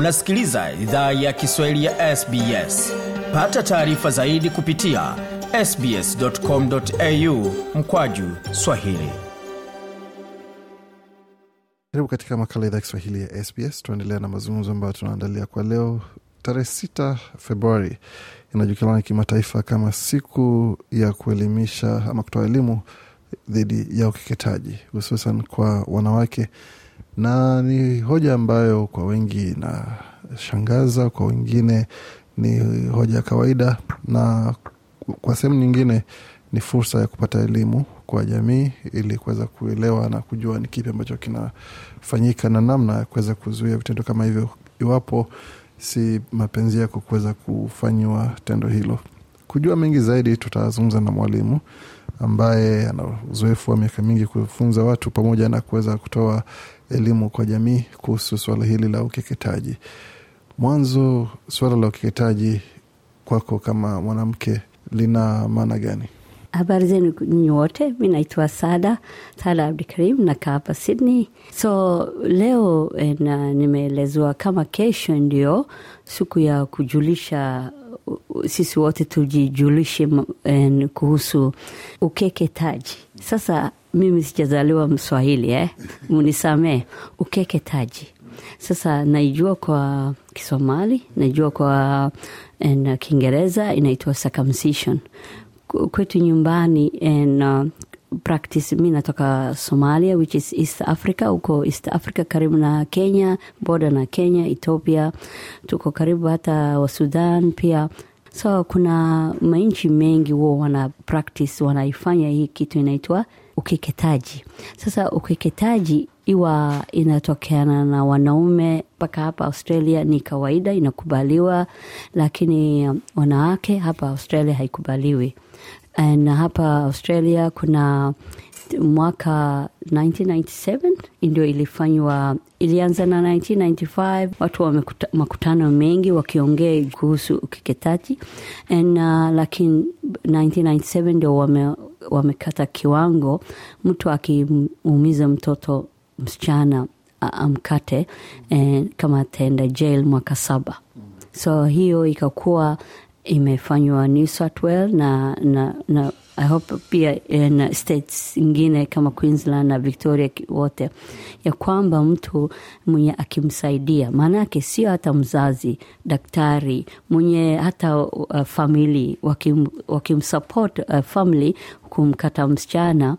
unasikiliza idhaa ya kiswahili ya sbs pata taarifa zaidi kupitia sbscomau mkwaju swahili. Karibu katika makala idhaa ya kiswahili ya sbs tunaendelea na mazungumzo ambayo tunaandalia kwa leo tarehe 6 februari. Inajulikana kimataifa kama siku ya kuelimisha ama kutoa elimu dhidi ya ukeketaji hususan kwa wanawake na ni hoja ambayo kwa wengi inashangaza kwa wengine ni hoja ya kawaida na kwa sehemu nyingine ni fursa ya kupata elimu kwa jamii ili kuweza kuelewa na kujua ni kipi ambacho kinafanyika na namna ya kuweza kuzuia vitendo kama hivyo. Iwapo si mapenzi yako kuweza kufanyiwa tendo hilo. Kujua mengi zaidi tutazungumza na mwalimu ambaye ana uzoefu wa miaka mingi kufunza watu pamoja na kuweza kutoa elimu kwa jamii kuhusu suala hili la ukeketaji mwanzo suala la ukeketaji kwako kama mwanamke lina maana gani Habari zenu nyinyi wote, mi naitwa Sada Sada Abdikarim, nakaa hapa Sydney. So leo na nimeelezwa kama kesho ndio siku ya kujulisha sisi wote tujijulishe en, kuhusu ukeketaji. Sasa mimi sijazaliwa Mswahili eh? Munisamee, ukeketaji sasa naijua kwa Kisomali, naijua kwa Kiingereza inaitwa circumcision kwetu nyumbani and, uh, practice mi natoka somalia which is east africa huko east africa karibu na kenya boda na kenya ethiopia tuko karibu hata wa sudan pia. So kuna manchi mengi huo wana practice wanaifanya hii kitu inaitwa ukeketaji. Sasa ukeketaji iwa inatokeana na wanaume mpaka hapa australia ni kawaida inakubaliwa lakini wanawake hapa australia haikubaliwi na hapa australia kuna mwaka 1997 ndio ilifanywa ilianza na 1995 watu wa makutano mengi wakiongea kuhusu ukeketaji. Uh, lakini 1997 ndio wame, wamekata kiwango. Mtu akiumiza mtoto msichana amkate eh, kama ataenda jail mwaka saba. So hiyo ikakuwa imefanywa New South Wales na, na, na I hope pia na states ingine kama Queensland na Victoria wote, ya kwamba mtu mwenye akimsaidia, maanake sio hata mzazi, daktari mwenye hata uh, famili wakim, wakimsupport uh, family kumkata msichana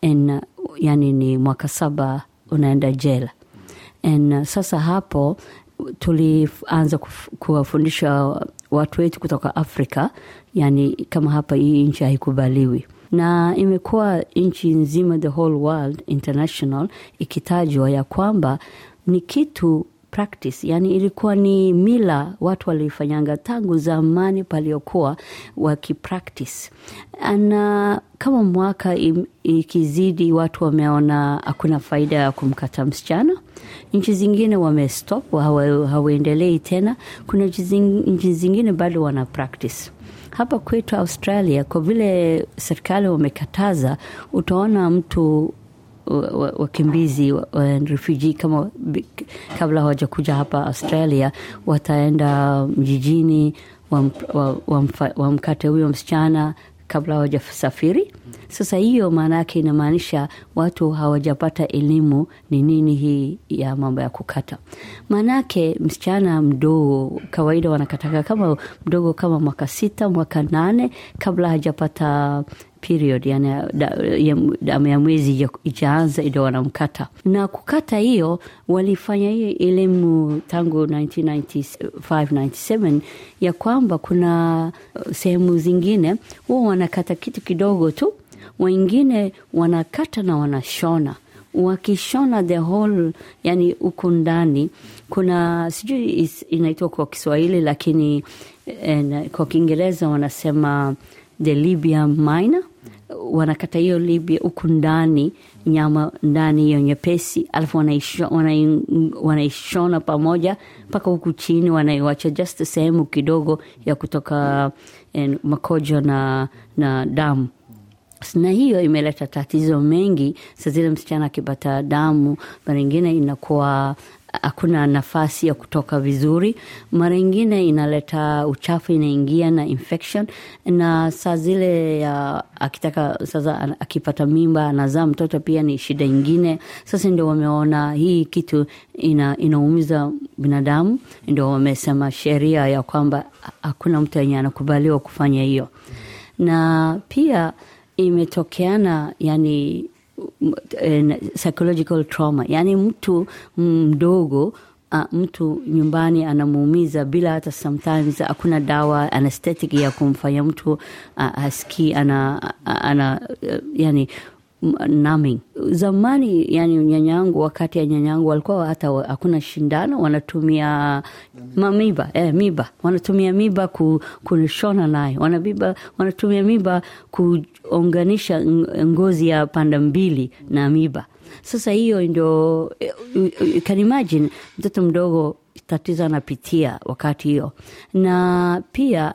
en, uh, yani ni mwaka saba unaenda jela. En, uh, sasa hapo tulianza kuwafundisha watu wetu kutoka afrika yani kama hapa hii nchi haikubaliwi. Na imekuwa nchi nzima the whole world international ikitajwa ya kwamba ni kitu practice yani ilikuwa ni mila watu walifanyanga tangu zamani paliokuwa wakipractice. Na kama mwaka ikizidi watu wameona hakuna faida ya kumkata msichana nchi zingine wamestop hawaendelei tena. Kuna nchi zingine bado wana practice. Hapa kwetu australia kwa vile serikali wamekataza utaona mtu wakimbizi wa, wa refugee kama kabla hawajakuja hapa australia wataenda mjijini wamkate huyo msichana kabla hawajasafiri sasa hiyo maana yake inamaanisha watu hawajapata elimu ni nini hii ya mambo ya kukata. Maanake msichana mdogo kawaida wanakataka kama mdogo kama mwaka sita mwaka nane kabla hajapata period yani damu ya mwezi ijaanza ndio wanamkata. Na kukata hiyo walifanya hiyo elimu tangu 1995-97 ya kwamba kuna sehemu zingine huwa wanakata kitu kidogo tu wengine wanakata na wanashona. Wakishona the whole yani huku ndani. Kuna sijui inaitwa kwa kiswahili lakini en, kwa kiingereza wanasema the libya minor wanakata hiyo libya huku ndani nyama ndani hiyo nyepesi alafu wanaishona wana, wana pamoja mpaka huku chini wanaiwacha just sehemu kidogo ya kutoka en, makojo na, na damu na hiyo imeleta tatizo mengi Saa zile msichana akipata damu mara ingine inakuwa hakuna nafasi ya kutoka vizuri. Mara ingine inaleta uchafu inaingia na infection, na saa zile ya akitaka sasa, akipata mimba anazaa mtoto pia ni shida ingine. Sasa ndio wameona hii kitu ina, inaumiza binadamu, ndio wamesema sheria ya kwamba hakuna mtu yenye anakubaliwa kufanya hiyo, na pia imetokeana yani eh, psychological trauma, yani mtu mdogo mtu nyumbani anamuumiza bila hata sometimes hakuna dawa anesthetic ya kumfanya mtu uh, asikii ana, ana uh, yani numbing. Zamani yani nyanyangu, wakati ya nyanyangu walikuwa hata hakuna shindano, wanatumia mamiba eh, miba wanatumia miba ku, kushona naye wanabiba, wanatumia miba kuunganisha ngozi ya panda mbili na miba. Sasa hiyo ndio eh, can imagine mtoto mdogo tatizo anapitia wakati hiyo, na pia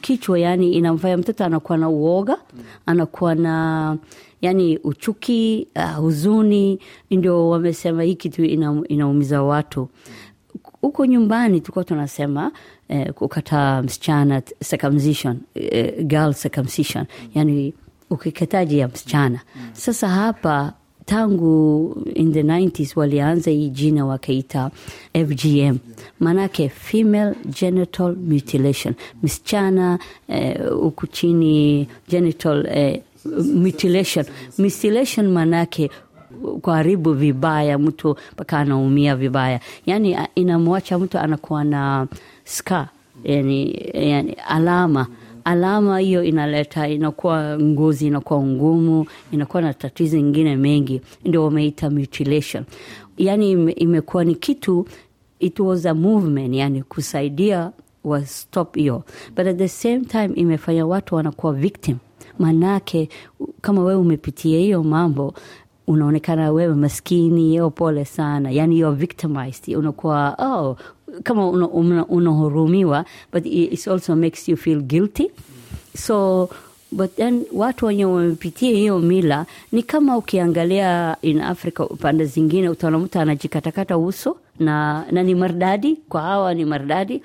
kichwa yani inamfanya mtoto anakuwa na uoga, anakuwa na yani uchuki, uh, huzuni. Ndio wamesema hii kitu ina, inaumiza watu huko nyumbani tulikuwa tunasema eh, kukataa msichana circumcision, eh, girl circumcision, yani ukikataji ya msichana. Sasa hapa tangu in the 90s walianza hii jina wakaita FGM, maanake female genital mutilation, msichana huku eh, chini genital eh, mutilation. Mutilation maanake kuharibu vibaya mtu mpaka anaumia vibaya, yani inamwacha mtu anakuwa na ska, yani, yani alama alama hiyo inaleta inakuwa ngozi inakuwa ngumu, inakuwa na tatizo ingine mengi, ndio wameita mutilation. Yani imekuwa ni kitu, it was a movement, yani kusaidia wa stop hiyo, but at the same time imefanya watu wanakuwa victim, manake kama wewe umepitia hiyo mambo unaonekana wewe maskini o pole sana. Yani you're victimized. Unakuwa oh, kama unahurumiwa una, una but it also makes you feel guilty. So but then watu wenye wamepitia hiyo mila ni kama ukiangalia in africa upande zingine utaona mtu anajikatakata uso na, na ni mardadi kwa hawa ni mardadi.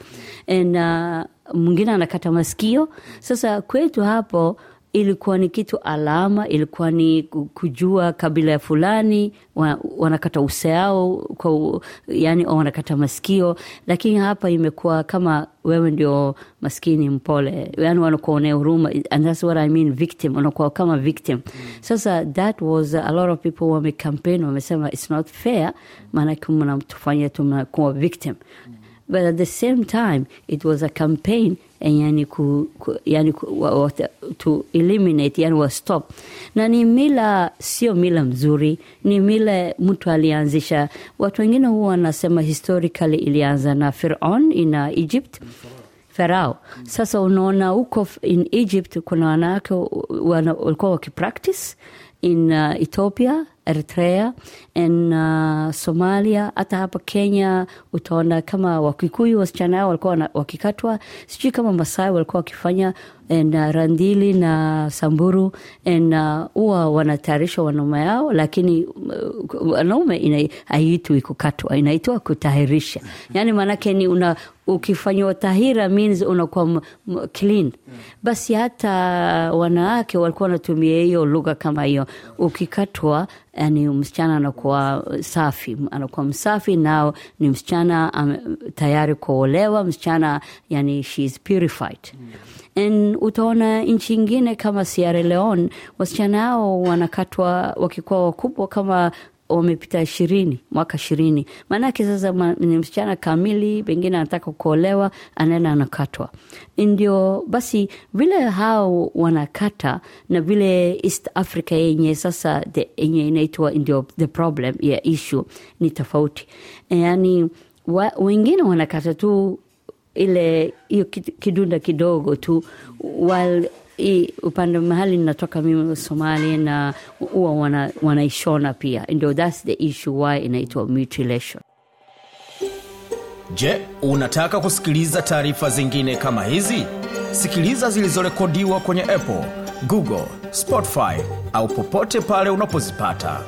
Na uh, mwingine anakata masikio. Sasa kwetu hapo ilikuwa ni kitu alama, ilikuwa ni kujua kabila ya fulani wanakata useao kwa, yani wanakata masikio, lakini hapa imekuwa kama wewe ndio maskini mpole, yani wanakuonea huruma, and that's what I mean victim, wanakuwa kama victim. Sasa that was a lot of people wame campaign wamesema it's not fair, maanake mnatufanya tunakuwa victim. But at the same time it was a campaign yani ku, ku, yani ku, wa, wa, to eliminate yani wa stop. Na ni mila sio mila mzuri ni mila mtu alianzisha. Watu wengine huwa wanasema historically ilianza na firaun ina egypt. Farao. Sasa unaona huko in egypt kuna wanawake walikuwa wakipractice in uh, ethiopia eritrea and uh, somalia hata hapa kenya utaona kama wakikuyu wasichana yao walikuwa wakikatwa. Sijui kama masai walikuwa wakifanya and, uh, randili na samburu huwa uh, wanatayarisha wanaume yao lakini uh, wanaume haiitwi kukatwa inaitwa kutahirisha. Yani maanake ni una ukifanyiwa tahira means unakuwa clean. Basi hata wanawake walikuwa wanatumia hiyo lugha kama hiyo. Ukikatwa yani msichana anakuwa safi anakuwa msafi nao ni msichana um, tayari kuolewa msichana yani she is purified. And utaona nchi ingine kama Sierra Leone wasichana hao wanakatwa wakikuwa wakubwa kama wamepita ishirini mwaka ishirini. Maanake sasa ma, ni msichana kamili pengine anataka kuolewa anaenda anakatwa. Ndio basi vile hao wanakata na vile east africa yenye sasa yenye inaitwa ndio the problem ya yeah, issue ni tofauti. Yaani wa, wengine wanakata tu ile hiyo kidunda kidogo tu while i upande mahali ninatoka mimi Somali na huwa wana, wanaishona pia, ndio that's the issue why inaitwa mutilation. Je, unataka kusikiliza taarifa zingine kama hizi? Sikiliza zilizorekodiwa kwenye Apple, Google, Spotify au popote pale unapozipata.